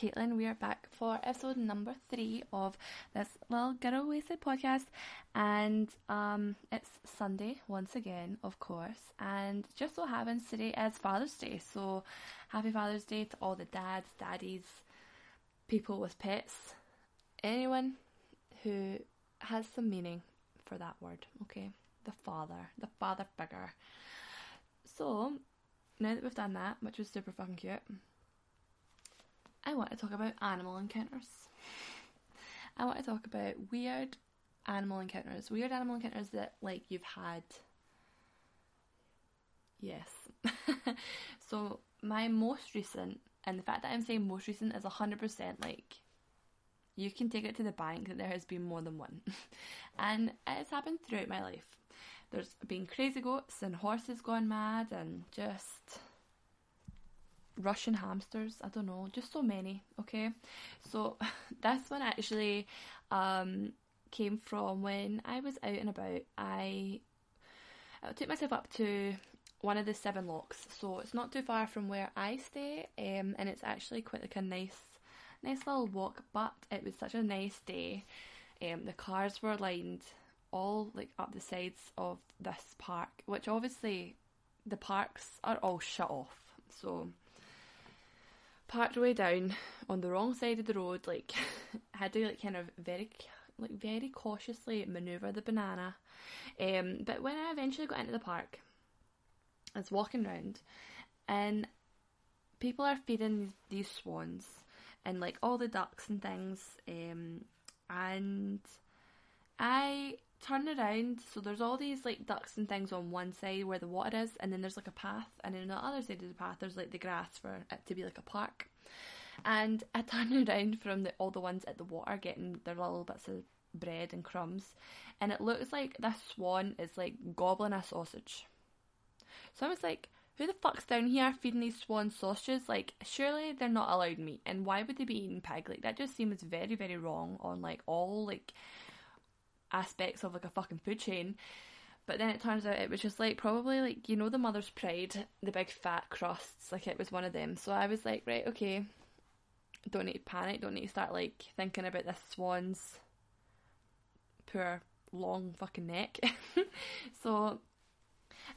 Caitlin. We are back for episode number three of this little girl wasted podcast, and um, it's Sunday once again, of course. And just so happens today is Father's Day, so happy Father's Day to all the dads, daddies, people with pets, anyone who has some meaning for that word. Okay, the father, the father figure. So now that we've done that, which was super fucking cute. I want to talk about animal encounters. I want to talk about weird animal encounters. Weird animal encounters that like you've had. Yes. so my most recent, and the fact that I'm saying most recent is hundred percent like you can take it to the bank that there has been more than one. and it has happened throughout my life. There's been crazy goats and horses gone mad and just Russian hamsters. I don't know, just so many. Okay, so this one actually um, came from when I was out and about. I, I took myself up to one of the seven lochs, so it's not too far from where I stay, um, and it's actually quite like a nice, nice little walk. But it was such a nice day. Um, the cars were lined all like up the sides of this park, which obviously the parks are all shut off. So parked way down on the wrong side of the road, like had to like kind of very like very cautiously maneuver the banana. Um, but when I eventually got into the park, I was walking around, and people are feeding these, swans and like all the ducks and things. Um, and I turn around, so there's all these like ducks and things on one side where the water is, and then there's like a path, and then on the other side of the path there's like the grass for it to be like a park. And I turn around from the, all the ones at the water getting their little bits of bread and crumbs, and it looks like this swan is like gobbling a sausage. So I was like, who the fuck's down here feeding these swans sausages? Like, surely they're not allowed meat, and why would they be eating pig? Like, that just seems very, very wrong on like all like aspects of like a fucking food chain. But then it turns out it was just like probably like you know the mother's pride, the big fat crusts, like it was one of them. So I was like, right, okay, don't need to panic, don't need to start like thinking about this swan's poor long fucking neck. so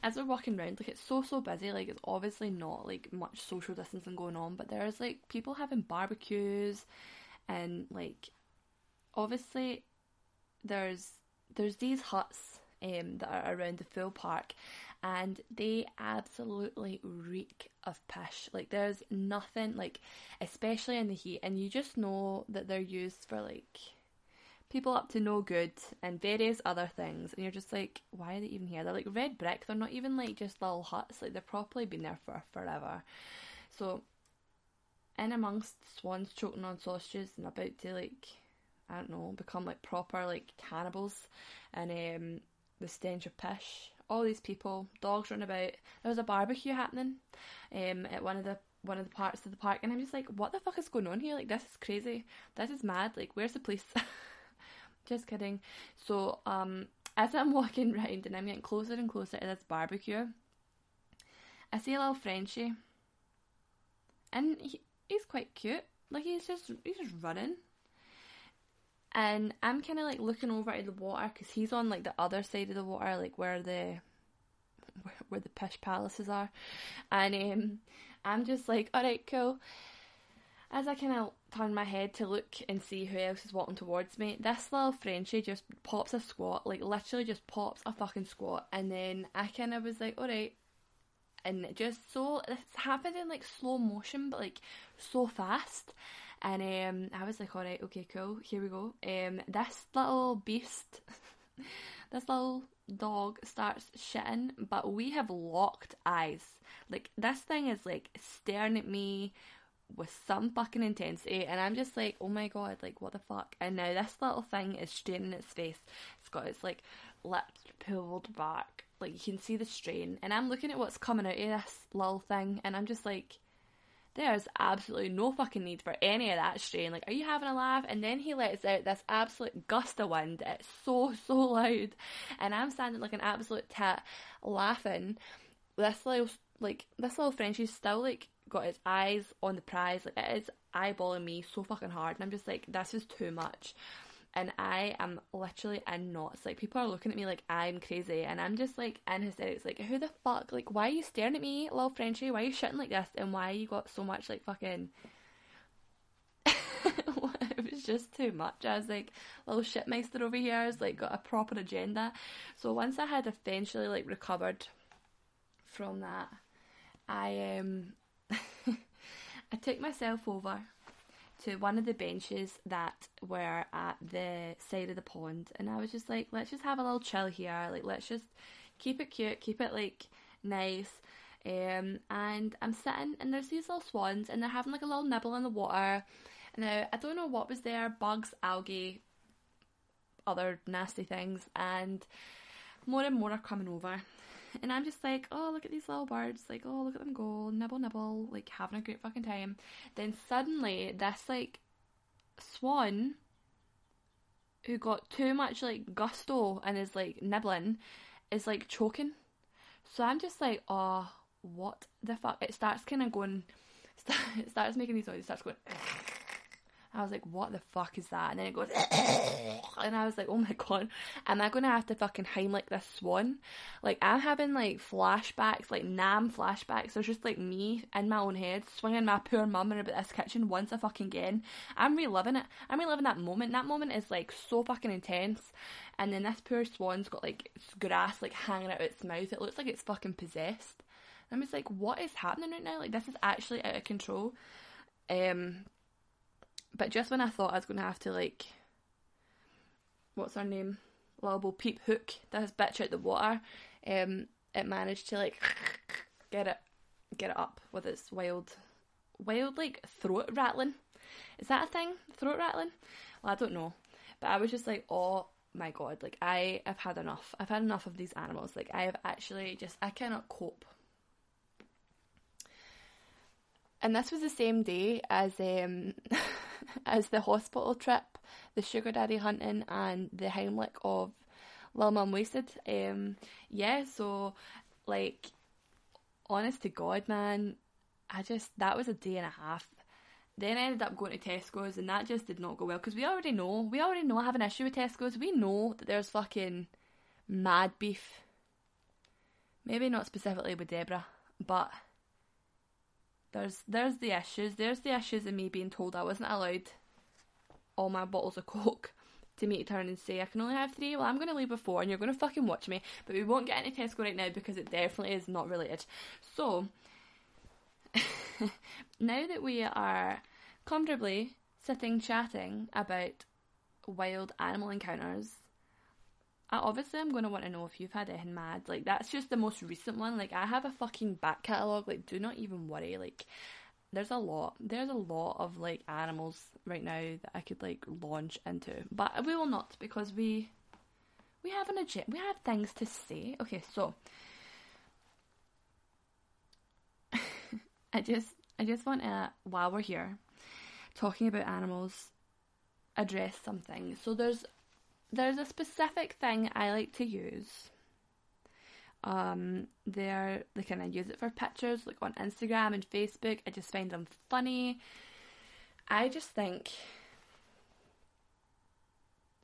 as we're walking around, like it's so so busy, like it's obviously not like much social distancing going on, but there's like people having barbecues and like obviously there's there's these huts um, that are around the full park and they absolutely reek of pish. Like there's nothing like especially in the heat and you just know that they're used for like people up to no good and various other things and you're just like why are they even here they're like red brick they're not even like just little huts like they've probably been there for forever so in amongst swans choking on sausages and about to like I don't know, become like proper like cannibals, and um, the stench of pish. All these people, dogs running about. There was a barbecue happening, um, at one of the one of the parts of the park, and I'm just like, what the fuck is going on here? Like, this is crazy. This is mad. Like, where's the police? just kidding. So, um, as I'm walking around and I'm getting closer and closer to this barbecue, I see a little Frenchie, and he, he's quite cute. Like, he's just he's just running and I'm kind of like looking over at the water because he's on like the other side of the water, like where the where, the pish palaces are, and um, I'm just like, all right, cool. As I kind of turn my head to look and see who else is walking towards me, this little Frenchie just pops a squat, like literally just pops a fucking squat, and then I kind of was like, all right, and just so it's happened in like slow motion, but like so fast. And um, I was like, all right, okay, cool, here we go. Um, this little beast, this little dog starts shitting, but we have locked eyes. Like, this thing is like staring at me with some fucking intensity, and I'm just like, oh my god, like, what the fuck? And now this little thing is straining its face. It's got its like lips pulled back, like, you can see the strain, and I'm looking at what's coming out of this little thing, and I'm just like, there's absolutely no fucking need for any of that strain. Like, are you having a laugh? And then he lets out this absolute gust of wind. It's so, so loud. And I'm standing like an absolute tit laughing. This little, like, this little Frenchie's still, like, got his eyes on the prize. Like, it is eyeballing me so fucking hard, and I'm just like, this is too much. And I am literally in knots. Like people are looking at me like I'm crazy, and I'm just like in hysterics. Like who the fuck? Like why are you staring at me, little Frenchie? Why are you shitting like this? And why you got so much like fucking it was just too much. I was like, little shitmeister over here has like got a proper agenda. So once I had eventually like recovered from that, I um I took myself over to one of the benches that were at the side of the pond and I was just like, let's just have a little chill here, like let's just keep it cute, keep it like nice. Um, and I'm sitting and there's these little swans and they're having like a little nibble in the water now, I don't know what was there bugs, algae, other nasty things, and more and more are coming over. And I'm just like, oh, look at these little birds. Like, oh, look at them go, nibble, nibble, like having a great fucking time. Then suddenly, this like swan who got too much like gusto and is like nibbling is like choking. So I'm just like, oh, what the fuck? It starts kind of going, it starts making these noises, starts going. I was like, what the fuck is that? And then it goes, and I was like, oh my god, am I gonna have to fucking Heimlich this swan? Like, I'm having like flashbacks, like Nam flashbacks. There's just like me in my own head swinging my poor mum in about this kitchen once a fucking again. I'm reliving it. I'm reliving that moment. That moment is like so fucking intense. And then this poor swan's got like grass like hanging out its mouth. It looks like it's fucking possessed. I'm just like, what is happening right now? Like, this is actually out of control. Um, but just when I thought I was going to have to like, what's her name, Little Peep Hook this bitch out the water, um, it managed to like get it, get it up with its wild, wild like throat rattling. Is that a thing? Throat rattling? Well, I don't know, but I was just like, oh my god, like I have had enough. I've had enough of these animals. Like I have actually just I cannot cope and this was the same day as um, as the hospital trip, the sugar daddy hunting, and the Heimlich of Lil Mum Wasted. Um, yeah, so like, honest to God, man, I just that was a day and a half. Then I ended up going to Tesco's, and that just did not go well because we already know we already know I have an issue with Tesco's. We know that there's fucking mad beef. Maybe not specifically with Deborah, but there's there's the issues. There's the issues of me being told I wasn't allowed all my bottles of Coke to me to turn and say I can only have three. Well, I'm going to leave before, and you're going to fucking watch me. But we won't get into Tesco right now because it definitely is not related. So now that we are comfortably sitting chatting about wild animal encounters I obviously I'm gonna want to know if you've had anything mad. Like that's just the most recent one. Like I have a fucking back catalogue. Like do not even worry. Like there's a lot. There's a lot of like animals right now that I could like launch into, but we will not because we we have an agenda. We have things to say. Okay, so I just I just want to while we're here talking about animals address something. So there's there's a specific thing I like to use. Um, they're they kind of use it for pictures, like on Instagram and Facebook. I just find them funny. I just think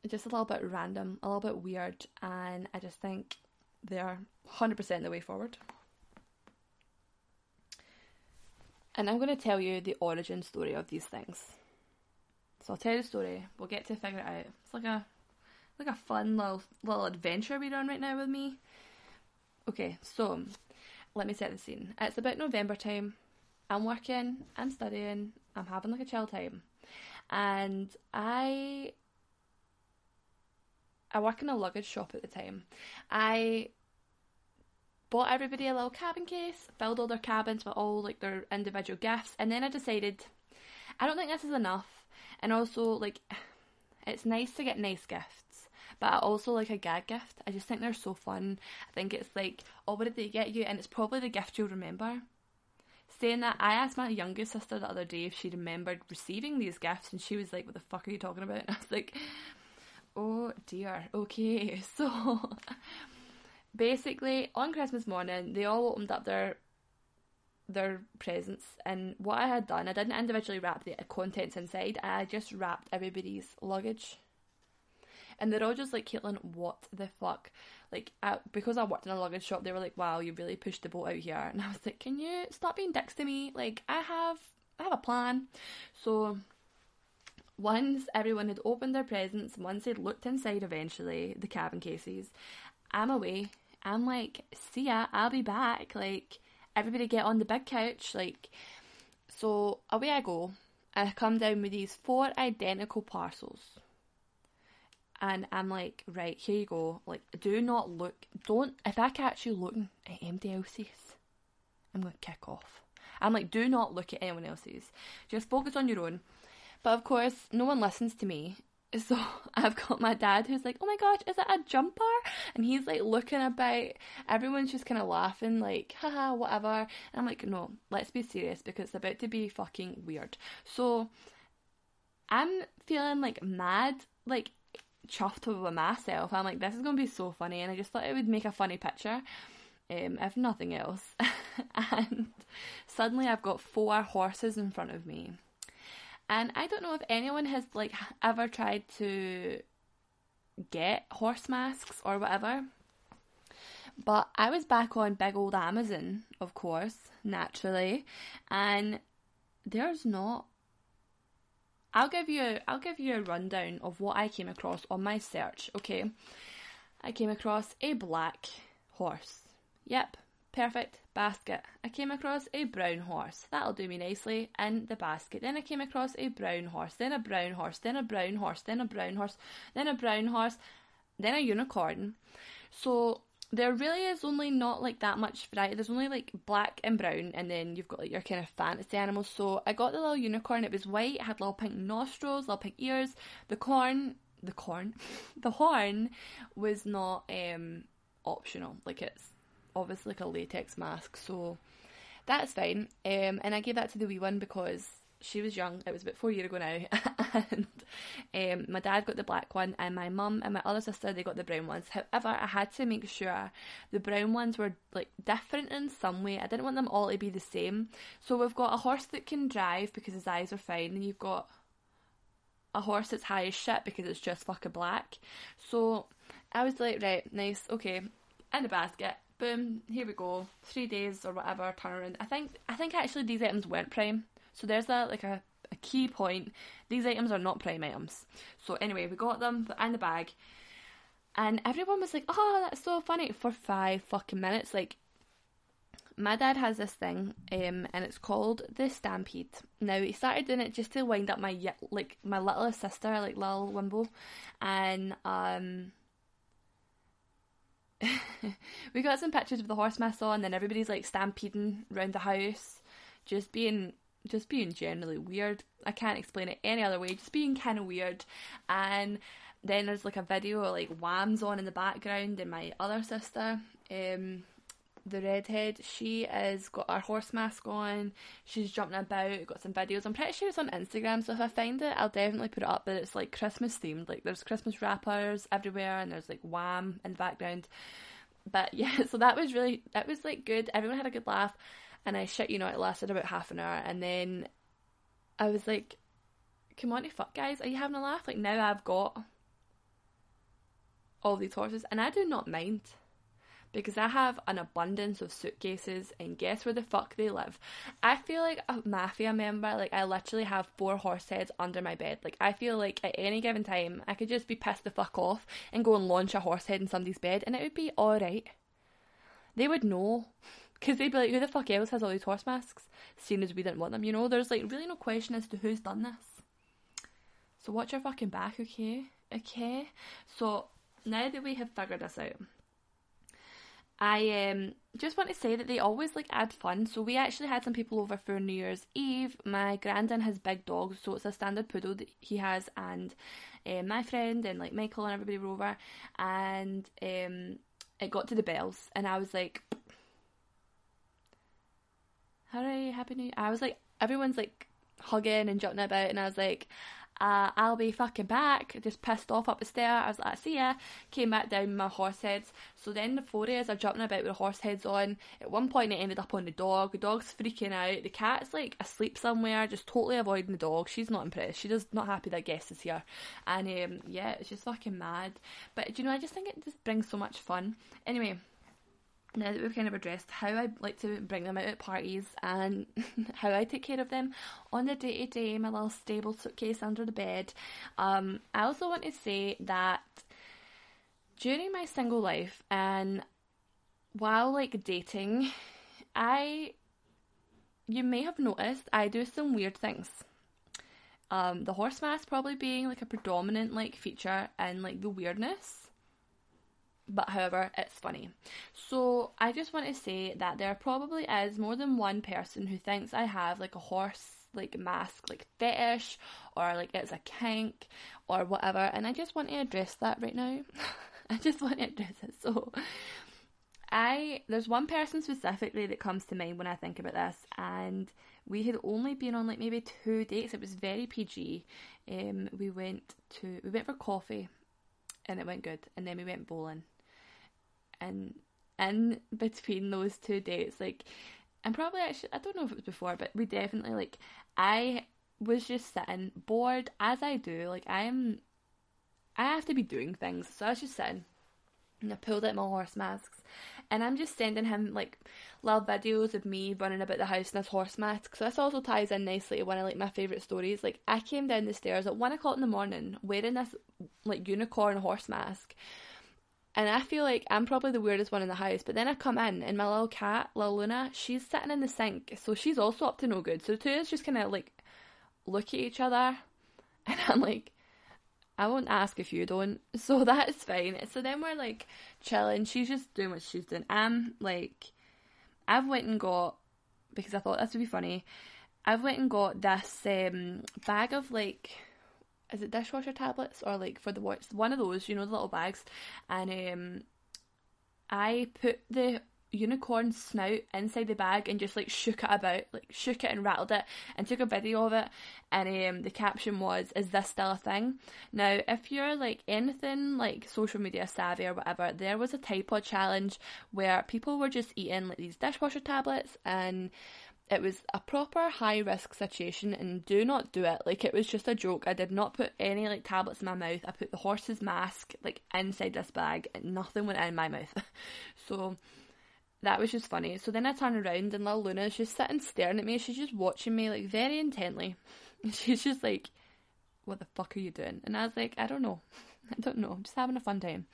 just a little bit random, a little bit weird, and I just think they're 100% the way forward. And I'm going to tell you the origin story of these things. So I'll tell you the story. We'll get to figure it out. It's like a like a fun little little adventure we're on right now with me. Okay, so let me set the scene. It's about November time. I'm working, I'm studying, I'm having like a chill time. And I I work in a luggage shop at the time. I bought everybody a little cabin case, filled all their cabins with all like their individual gifts, and then I decided I don't think this is enough. And also like it's nice to get nice gifts but I also like a gag gift. I just think they're so fun. I think it's like, oh, what did they get you? And it's probably the gift you'll remember. Saying that, I asked my youngest sister the other day if she remembered receiving these gifts, and she was like, "What the fuck are you talking about?" And I was like, "Oh dear, okay." So basically, on Christmas morning, they all opened up their their presents. And what I had done, I didn't individually wrap the contents inside. I just wrapped everybody's luggage. And they're all just like, Caitlin, what the fuck? Like, I, because I worked in a luggage shop, they were like, wow, you really pushed the boat out here. And I was like, can you stop being dicks to me? Like, I have, I have a plan. So once everyone had opened their presents, once they'd looked inside eventually, the cabin cases, I'm away. I'm like, see ya, I'll be back. Like, everybody get on the big couch. Like, so away I go. I come down with these four identical parcels. And I'm like, right, here you go. Like, do not look, don't, if I catch you looking at empty else's, I'm to kick off. I'm like, do not look at anyone else's. Just focus on your own. But of course, no one listens to me. So I've got my dad who's like, oh my gosh, is it a jumper? And he's like looking about. Everyone's just kind of laughing, like, haha, whatever. And I'm like, no, let's be serious because it's about to be fucking weird. So I'm feeling like mad, like chuffed with myself. I'm like, this is going to be so funny. And I just thought it would make a funny picture. Um, if nothing else. and suddenly I've got four horses in front of me and I don't know if anyone has like ever tried to get horse masks or whatever. But I was back on big old Amazon, of course, naturally, and there's not I'll give you a, I'll give you a rundown of what I came across on my search, okay? I came across a black horse. Yep, Perfect. Basket. I came across a brown horse. That'll do me nicely in the basket. Then I came across a brown horse, then a brown horse, then a brown horse, then a brown horse, then a brown horse, then a unicorn. So there really is only not like that much variety. There's only like black and brown, and then you've got like your kind of fantasy animals. So I got the little unicorn. It was white. It had little pink nostrils, little pink ears. The corn, the corn, the horn was not um optional. Like it's obviously like a latex mask, so that's fine. Um, and I gave that to the wee one because she was young. It was about four years ago now, and um, my dad got the black one, and my mum and my other sister they got the brown ones. However, I had to make sure the brown ones were like different in some way. I didn't want them all to be the same. So we've got a horse that can drive because his eyes are fine, and you've got a horse that's high as shit because it's just fucking black. So I was like, right, nice, okay, in the basket boom, here we go. Three days or whatever turnaround. I think I think actually these items weren't prime. So there's a like a, a key point. These items are not prime items. So anyway, we got them in the bag. And everyone was like, Oh, that's so funny for five fucking minutes. Like my dad has this thing, um, and it's called the Stampede. Now he started doing it just to wind up my like my littlest sister, like little Wimbo, and um, we got some pictures of the horse masks on, and then everybody's like stampeding around the house, just being just being generally weird. I can't explain it any other way, just being kind of weird. And then there's like a video of like Wham's on in the background, and my other sister, um, the redhead, she has got her horse mask on. She's jumping about, got some videos. I'm pretty sure it's on Instagram, so if I find it, I'll definitely put it up. But it's like Christmas themed. Like there's Christmas wrappers everywhere, and there's like Wham in the background. But yeah, so that was really that was like good. Everyone had a good laugh, and I shit you know it lasted about half an hour, and then I was like, "Come on, to fuck guys, are you having a laugh?" Like now I've got all these horses, and I do not mind because I have an abundance of suitcases and guess where the fuck they live. I feel like a mafia member, like I literally have four horse heads under my bed. Like I feel like at any given time I could just be pissed the fuck off and go and launch a horse head in somebody's bed and it would be alright. They would know. Because they'd be like, who the fuck else has all these horse masks? Seeing as we didn't want them, you know? There's like really no question as to who's done this. So watch your fucking back, okay? Okay? So now that we have figured this out, I um, just want to say that they always like add fun. So we actually had some people over for New Year's Eve. My granddad has big dogs, so it's a standard poodle that he has, and um, my friend and like Michael and everybody were over, and um, it got to the bells, and I was like, "Hooray, happy New!" I was like, everyone's like hugging and jumping about, and I was like, Uh, I'll be fucking back. Just pissed off up the stair. I was like, see ya. Came back down with my horse heads. So then the four of us are jumping about with the horse heads on. At one point, it ended up on the dog. The dog's freaking out. The cat's like asleep somewhere, just totally avoiding the dog. She's not impressed. She's just not happy that guest is here. And um, yeah, it's just fucking mad. But do you know, I just think it just brings so much fun. Anyway, now that we've kind of addressed how I like to bring them out at parties and how I take care of them on the day to day, my little stable suitcase under the bed, um, I also want to say that during my single life and while like dating, I you may have noticed I do some weird things. Um, the horse mask probably being like a predominant like feature and like the weirdness but however, it's funny. So I just want to say that there probably is more than one person who thinks I have like a horse like mask like fetish or like it's a kink or whatever and I just want to address that right now. I just want to address it. So I there's one person specifically that comes to mind when I think about this and we had only been on like maybe two dates. It was very PG. Um we went to we went for coffee and it went good and then we went bowling in in between those two dates. Like, and probably actually, I don't know if it was before, but we definitely like I was just sitting bored as I do. Like I'm, I have to be doing things, so I was just sitting. And I pulled out my horse masks, and I'm just sending him like little videos of me running about the house in this horse mask. So this also ties in nicely to one of like my favourite stories. Like I came down the stairs at one o'clock in the morning wearing this like unicorn horse mask, and I feel like I'm probably the weirdest one in the house. But then I come in, and my little cat, Lil Luna, she's sitting in the sink, so she's also up to no good. So the two of us just kind of like look at each other, and I'm like, I won't ask if you don't. So that's fine. So then we're like chilling. She's just doing what she's doing. I'm like, I've went and got because I thought this would be funny. I've went and got this um, bag of like is it dishwasher tablets or like for the watch? One of those you know the little bags. And um i put the unicorn snout inside the bag and just like shook it about like shook it and rattled it and took a video of it. And um the caption was is this still a thing? Now if you're like anything like social media savvy or whatever there was a Tide Pod challenge where people were just eating like these dishwasher tablets and it was a proper high risk situation and do not do it. Like it was just a joke. I did not put any like tablets in my mouth. I put the horse's mask like inside this bag and nothing went in my mouth. so that was just funny. So then I turn around and little Luna's just sitting staring at me. She's just watching me like very intently. And she's just like, What the fuck are you doing? And I was like, I don't know. I don't know, I'm just having a fun time.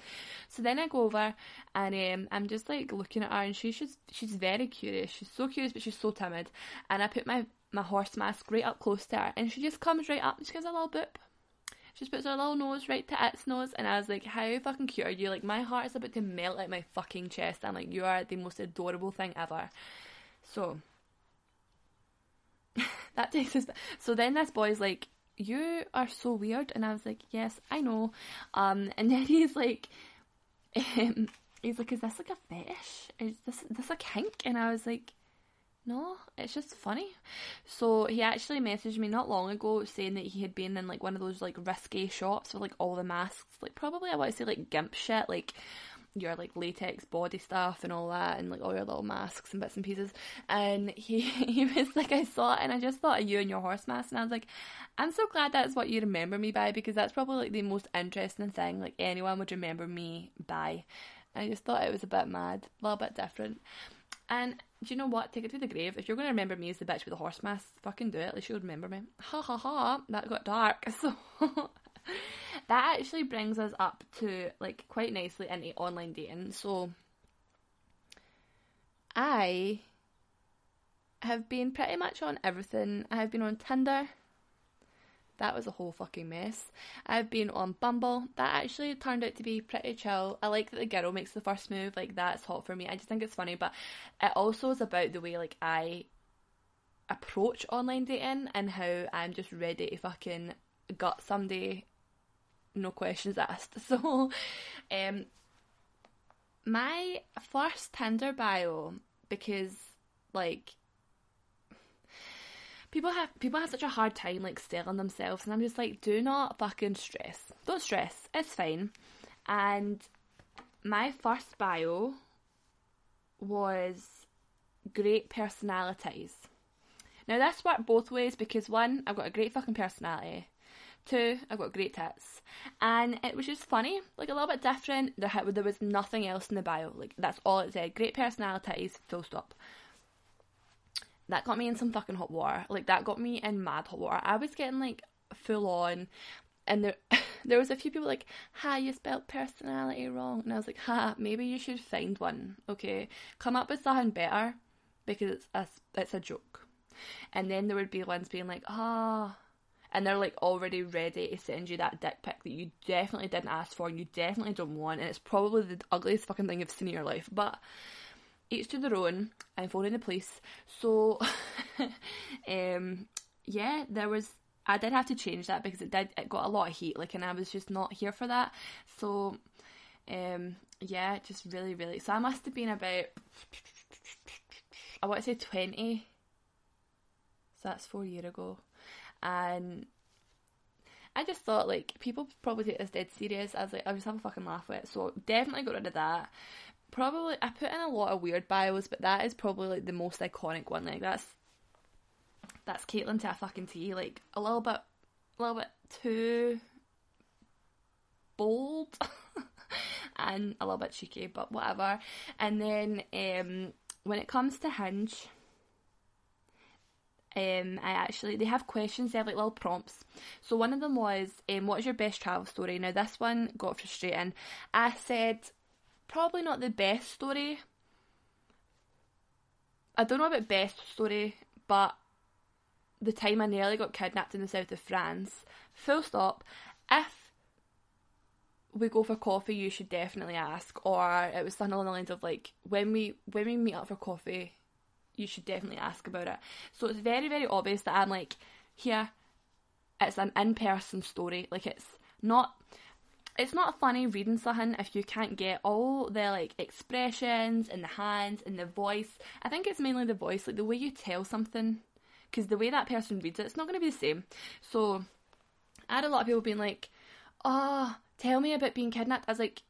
So then I go over and um, I'm just like looking at her and she's just she's very curious. She's so curious but she's so timid. And I put my, my horse mask right up close to her and she just comes right up and she gives a little boop. She just puts her little nose right to its nose and I was like, How fucking cute are you? Like my heart is about to melt out my fucking chest. I'm like, You are the most adorable thing ever. So that takes us so then this boy's like you are so weird. And I was like, yes, I know. Um, and then he's like, um, he's like, is this like a fetish? Is this, this a kink? And I was like, no, it's just funny. So he actually messaged me not long ago saying that he had been in like one of those like risque shops with like all the masks, like probably I want to say like gimp shit, like your like latex body stuff and all that and like all your little masks and bits and pieces and he he was like I saw it and I just thought of you and your horse mask and I was like I'm so glad that's what you remember me by because that's probably like the most interesting thing like anyone would remember me by I just thought it was a bit mad a little bit different and do you know what? Take it to the grave. If you're going to remember me as the bitch with the horse mask, fucking do it. At least you'll remember me. Ha ha ha. That got dark. So that actually brings us up to like quite nicely into online dating. So I have been pretty much on everything. I have been on Tinder. That was a whole fucking mess. I've been on Bumble. That actually turned out to be pretty chill. I like that the girl makes the first move. Like that's hot for me. I just think it's funny, but it also is about the way like I approach online dating and how I'm just ready to fucking gut somebody no questions asked. So, um, my first Tinder bio, because like people have people have such a hard time like selling themselves, and I'm just like, do not fucking stress. Don't stress. It's fine. And my first bio was great personalities. Now this worked both ways because one, I've got a great fucking personality. Two, I've got great tits. And it was just funny, like a little bit different. There, there was nothing else in the bio. Like that's all it said. Great personalities, full stop. That got me in some fucking hot water. Like that got me in mad hot water. I was getting like full on and there there was a few people like, "Ha, you spelled personality wrong," and I was like, "Ha, maybe you should find one. Okay, come up with something better because it's a, it's a joke." And then there would be ones being like, "Ah." And they're like already ready to send you that dick pic that you definitely didn't ask for and you definitely don't want, and it's probably the ugliest fucking thing you've seen in your life. But each to their own. I'm phoning the police. So, um, yeah, there was I did have to change that because it did it got a lot of heat, like, and I was just not here for that. So, um, yeah, just really, really. So I must have been about, I want to say twenty. So that's four year ago, and I just thought like people probably take this dead serious. I was like, I just have a fucking laugh with it. So definitely got rid of that. Probably I put in a lot of weird bios, but that is probably like the most iconic one. Like that's that's Caitlin to a fucking T. Like a little bit, a little bit too bold and a little bit cheeky, but whatever. And then um, when it comes to Hinge, um, I actually they have questions. They have like little prompts. So one of them was, um, "What's your best travel story?" Now this one got frustrating. I said probably not the best story. I don't know about best story, but the time I nearly got kidnapped in the south of France. Full stop. If we go for coffee, you should definitely ask. Or it was something along the lines of like when we when we meet up for coffee, you should definitely ask about it. So it's very very obvious that I'm like here. It's an in person story. Like it's not. It's not funny reading something if you can't get all the like expressions and the hands and the voice. I think it's mainly the voice, like the way you tell something because the way that person reads it, it's not going to be the same. So I had a lot of people being like, "Oh, tell me about being kidnapped." I was like,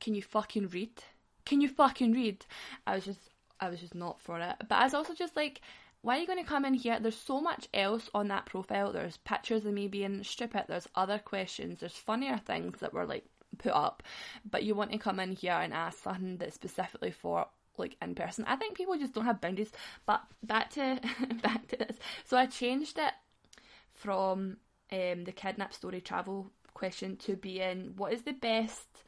"Can you fucking read? Can you fucking read?" I was just, I was just not for it. But I was also just like, why are you going to come in here? There's so much else on that profile. There's pictures of me being stupid. There's other questions. There's funnier things that were like put up. But you want to come in here and ask something that's specifically for like in person. I think people just don't have boundaries. But back to back to this. So I changed it from um, the kidnap story travel question to being what is the best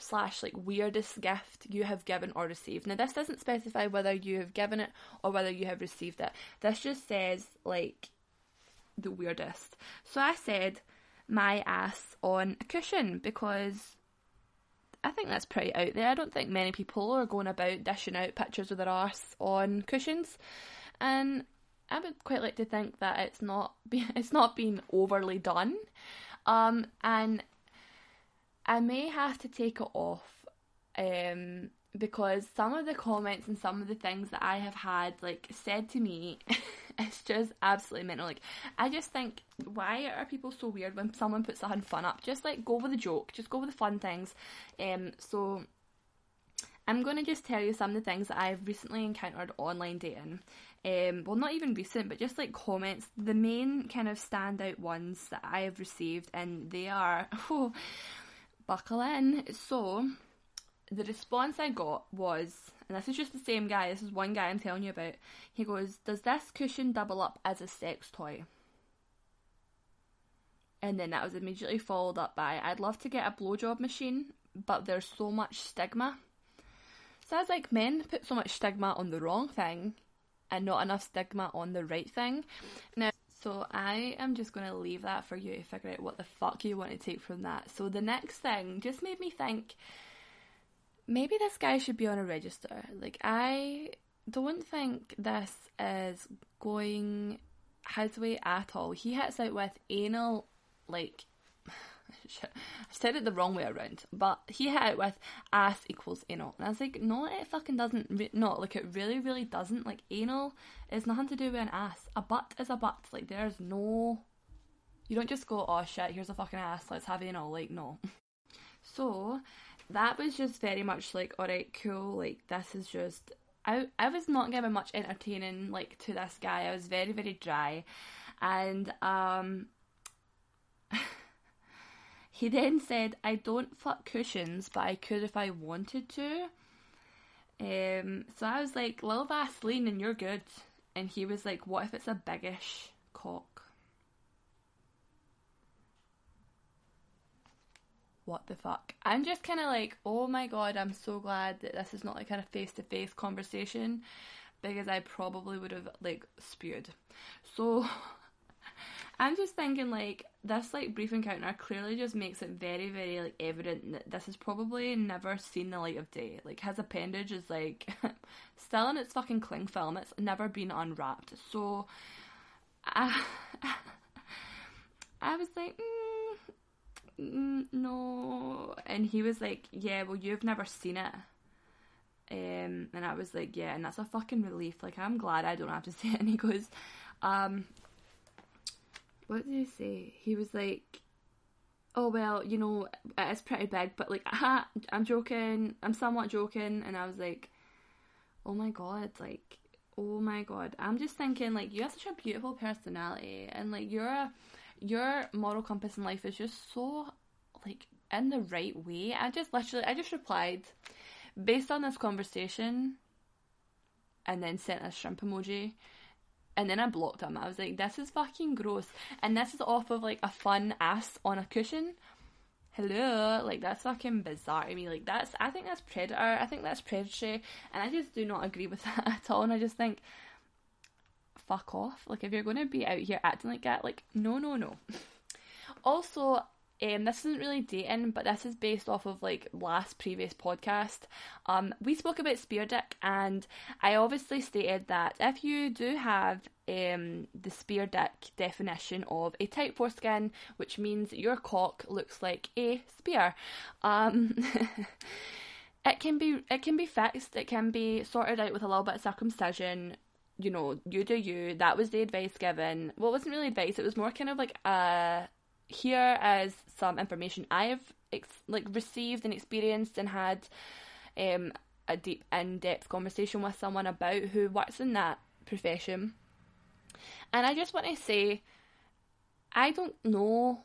slash like weirdest gift you have given or received. Now this doesn't specify whether you have given it or whether you have received it. This just says like the weirdest. So I said my ass on a cushion because I think that's pretty out there. I don't think many people are going about dishing out pictures of their arse on cushions, and I would quite like to think that it's not it's not been overly done. Um, and I may have to take it off um, because some of the comments and some of the things that I have had like said to me it's just absolutely mental. Like, I just think, why are people so weird when someone puts something fun up? Just like go with the joke, just go with the fun things. Um, so I'm gonna just tell you some of the things that I've recently encountered online dating. Um, well, not even recent, but just like comments. The main kind of standout ones that I have received, and they are, oh, buckle in. So, the response I got was, and this is just the same guy, this is one guy I'm telling you about. He goes, Does this cushion double up as a sex toy? And then that was immediately followed up by, I'd love to get a blowjob machine, but there's so much stigma. So I was like, men put so much stigma on the wrong thing and not enough stigma on the right thing. Now, so I am just going to leave that for you to figure out what the fuck you want to take from that. So the next thing just made me think maybe this guy should be on a register. Like, I don't think this is going his way at all. He hits out with anal, like, I said it the wrong way around, but he hit it with ass equals anal. And I was like, no, it fucking doesn't. No, like it really, really doesn't. Like anal is nothing to do with an ass. A butt is a butt. Like there's no. You don't just go, oh shit, here's a fucking ass, let's have anal. Like, no. So that was just very much like, alright, cool, like this is just I I was not giving much entertaining like to this guy. I was very, very dry. And um he then said, I don't fuck cushions, but I could if I wanted to. Um, so I was like, little Vaseline and you're good. And he was like, what if it's a biggish cock? What the fuck? I'm just kind of like, oh my god, I'm so glad that this is not like kind of face to face conversation because I probably would have like spewed. So I'm just thinking like this like brief encounter clearly just makes it very very like evident that this has probably never seen the light of day. Like his appendage is like still in its fucking cling film. It's never been unwrapped. So I I was like mm, mm, no and he was like yeah well you've never seen it um, and I was like, yeah, and that's a fucking relief. Like, I'm glad I don't have to say it. And he goes, um, what did he say? He was like, oh well, you know, it's pretty big, but like, aha, I'm joking. I'm somewhat joking, and I was like, oh my god, like, oh my god. I'm just thinking, like, you have such a beautiful personality, and like, your your moral compass in life is just so like in the right way. I just literally, I just replied based on this conversation, and then sent a shrimp emoji and then I blocked him. I was like, this is fucking gross. And this is off of like a fun ass on a cushion. Hello, like that's fucking bizarre to me. Like that's, I think that's predator. I think that's predatory, and I just do not agree with that at all. And I just think, fuck off. Like if you're going to be out here acting like that, like no, no, no. also, um, this isn't really dating, but this is based off of like last previous podcast. Um, we spoke about spear dick, and I obviously stated that if you do have um, the spear dick definition of a type foreskin, which means your cock looks like a spear, um, it can be it can be fixed. It can be sorted out with a little bit of circumcision you know, you do you. That was the advice given. Well, it wasn't really advice. It was more kind of like a here is some information I've ex- like received and experienced and had um, a deep in-depth conversation with someone about who works in that profession. And I just want to say I don't know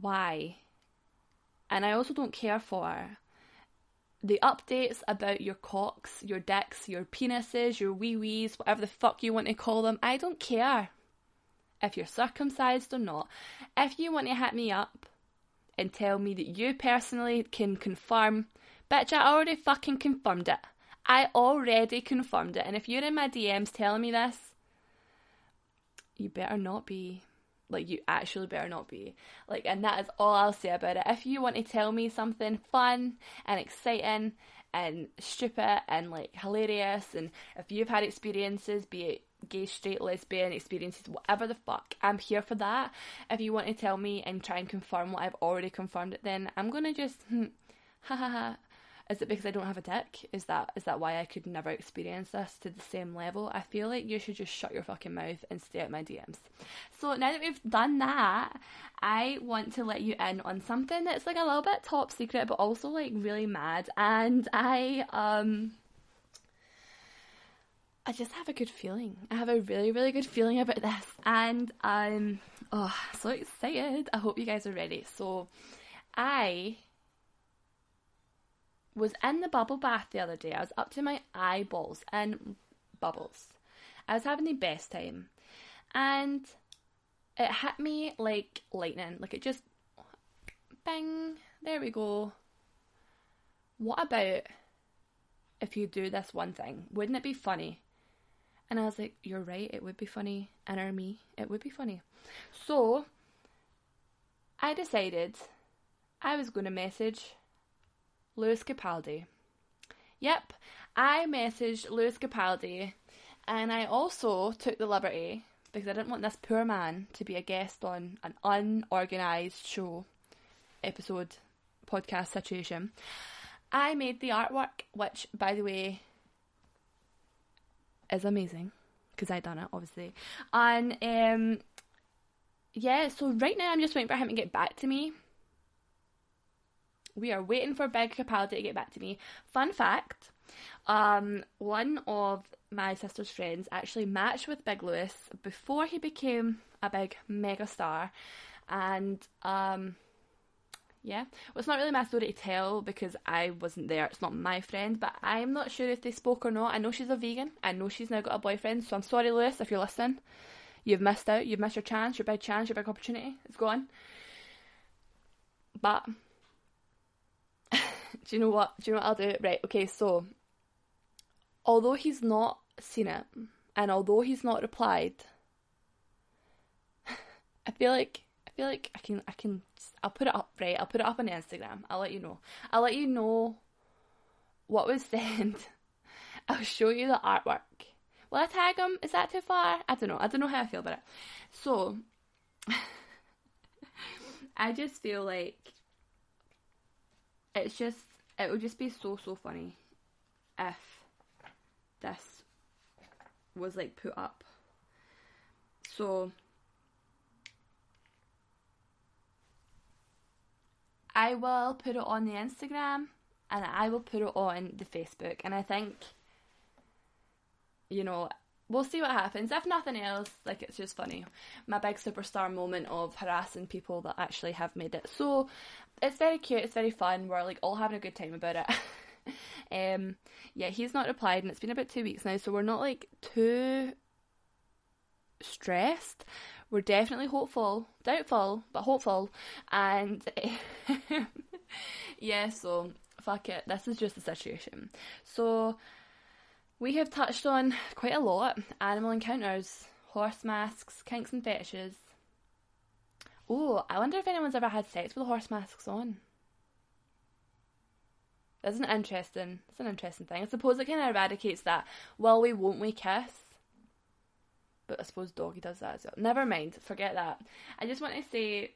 why and I also don't care for the updates about your cocks, your dicks, your penises, your wee wees, whatever the fuck you want to call them. I don't care if you're circumcised or not. If you want to hit me up and tell me that you personally can confirm, bitch, I already fucking confirmed it. I already confirmed it. And if you're in my DMs telling me this, you better not be. Like, you actually better not be. Like, and that is all I'll say about it. If you want to tell me something fun and exciting and stupid and like hilarious, and if you've had experiences, be it gay, straight, lesbian experiences, whatever the fuck. I'm here for that. If you want to tell me and try and confirm what I've already confirmed, then I'm gonna just hmm, ha ha ha. Is it because I don't have a dick? Is that is that why I could never experience this to the same level? I feel like you should just shut your fucking mouth and stay at my DMs. So now that we've done that, I want to let you in on something that's like a little bit top secret, but also like really mad. And I um I just have a good feeling. I have a really, really good feeling about this. And I'm oh so excited. I hope you guys are ready. So I was in the bubble bath the other day. I was up to my eyeballs in bubbles. I was having the best time. And it hit me like lightning. Like it just bang, there we go. What about if you do this one thing? Wouldn't it be funny and I was like, You're right, it would be funny. Enter me, it would be funny. So I decided I was going to message Lewis Capaldi. Yep, I messaged Lewis Capaldi and I also took the liberty because I didn't want this poor man to be a guest on an unorganised show. episode podcast situation. I made the artwork, which, by the way, is amazing because I done it, obviously. And um, yeah, so right now I'm just waiting for him to get back to me. We are waiting for Big Capaldi to get back to me. Fun fact um, one of my sister's friends actually matched with Big Lewis before he became a big mega star. And um, yeah, well, it's not really my story to tell because I wasn't there. It's not my friend, but I'm not sure if they spoke or not. I know she's a vegan. I know she's now got a boyfriend, so I'm sorry, Lewis, if you're listening. You've missed out. You've missed your chance, your big chance, your big opportunity. It's gone. But do you know what? Do you know what I'll do? Right. Okay. So, although he's not seen it, and although he's not replied, I feel like feel like I can I can I'll put it up right. I'll put it up on Instagram. I'll let you know. I'll let you know what was sent. I'll show you the artwork. Will I tag them? Is that too far? I don't know. I don't know how I feel about it. So, I just feel like it's just, it would just be so, so funny if this was like put up. So, I will put it on the Instagram and I will put it on the Facebook. And I think you know, we'll see what happens. If nothing else, like it's just funny. My big superstar moment of harassing people that actually have made it. So it's very cute, it's very fun. We're like all having a good time about it. um yeah, he's not replied and it's been about two weeks now, so we're not like too stressed. We're definitely hopeful, doubtful, but hopeful. And yeah, so fuck it. This is just the situation. So we have touched on quite a lot animal encounters, horse masks, kinks and fetishes. Oh, I wonder if anyone's ever had sex with horse masks on. That's an interesting, it's an interesting thing. I suppose it kind of eradicates that. Well, we, won't we kiss? But I suppose doggy does that as well. Never mind, forget that. I just want to say,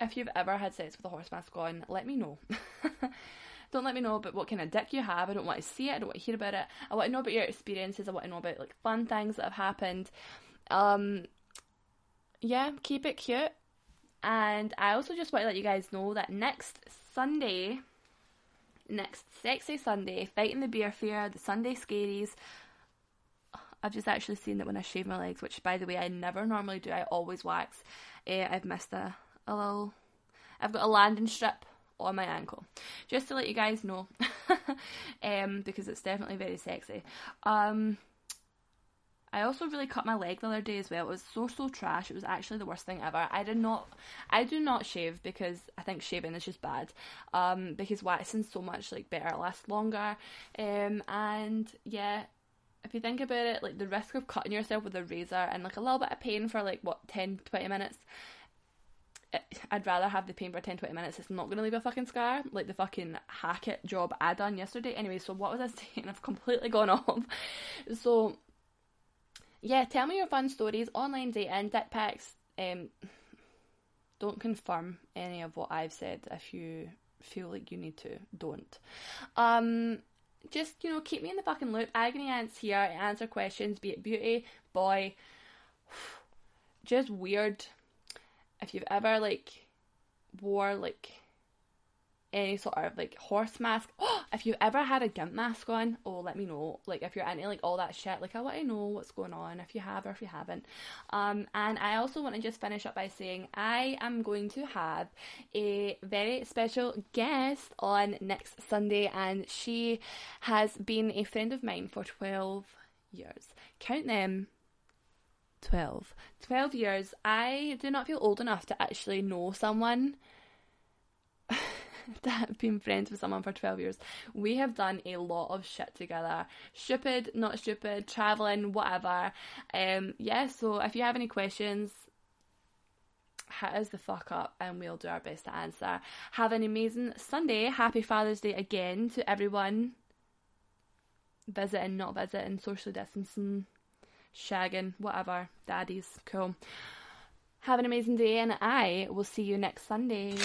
if you've ever had sex with a horse mask on, let me know. Don't let me know about what kind of dick you have. I don't want to see it. I don't want to hear about it. I want to know about your experiences. I want to know about like fun things that have happened. Um, yeah, keep it cute. And I also just want to let you guys know that next Sunday, next sexy Sunday, fighting the beer fear, the Sunday scaries. I've just actually seen that when I shave my legs, which by the way I never normally do. I always wax. Uh, I've missed a, a little. I've got a landing strip on my ankle. Just to let you guys know, um, because it's definitely very sexy. Um, I also really cut my leg the other day as well. It was so so trash. It was actually the worst thing ever. I did not, I do not shave because I think shaving is just bad. Um, because waxing is so much like better, lasts longer. Um, and yeah, if you think about it, like the risk of cutting yourself with a razor and like a little bit of pain for like what 10, 20 minutes I'd rather have the pain for 10 20 minutes. It's not going to leave a fucking scar like the fucking Hackett job I done yesterday. Anyway, so what was I saying? I've completely gone off. So, yeah, tell me your fun stories, online dating, dick pics. Um, don't confirm any of what I've said if you feel like you need to. Don't. Um, just, you know, keep me in the fucking loop. Agony Aunt's here answer questions, be it beauty, boy, just weird if you've ever like wore like any sort of like horse mask. Oh, if you've ever had a gimp mask on, oh, let me know. Like if you're into like all that shit, like I want to know what's going on if you have or if you haven't. Um, and I also want to just finish up by saying I am going to have a very special guest on next Sunday, and she has been a friend of mine for twelve years. Count them 12. 12 years. I do not feel old enough to actually know someone that have been friends with someone for 12 years. We have done a lot of shit together. Stupid, not stupid, traveling, whatever. Um, yeah, so if you have any questions, hit us the fuck up and we'll do our best to answer. Have an amazing Sunday. Happy Father's Day again to everyone visiting, not visiting, socially distancing shagging, whatever, daddies, cool. Have an amazing day, and I will see you next Sunday.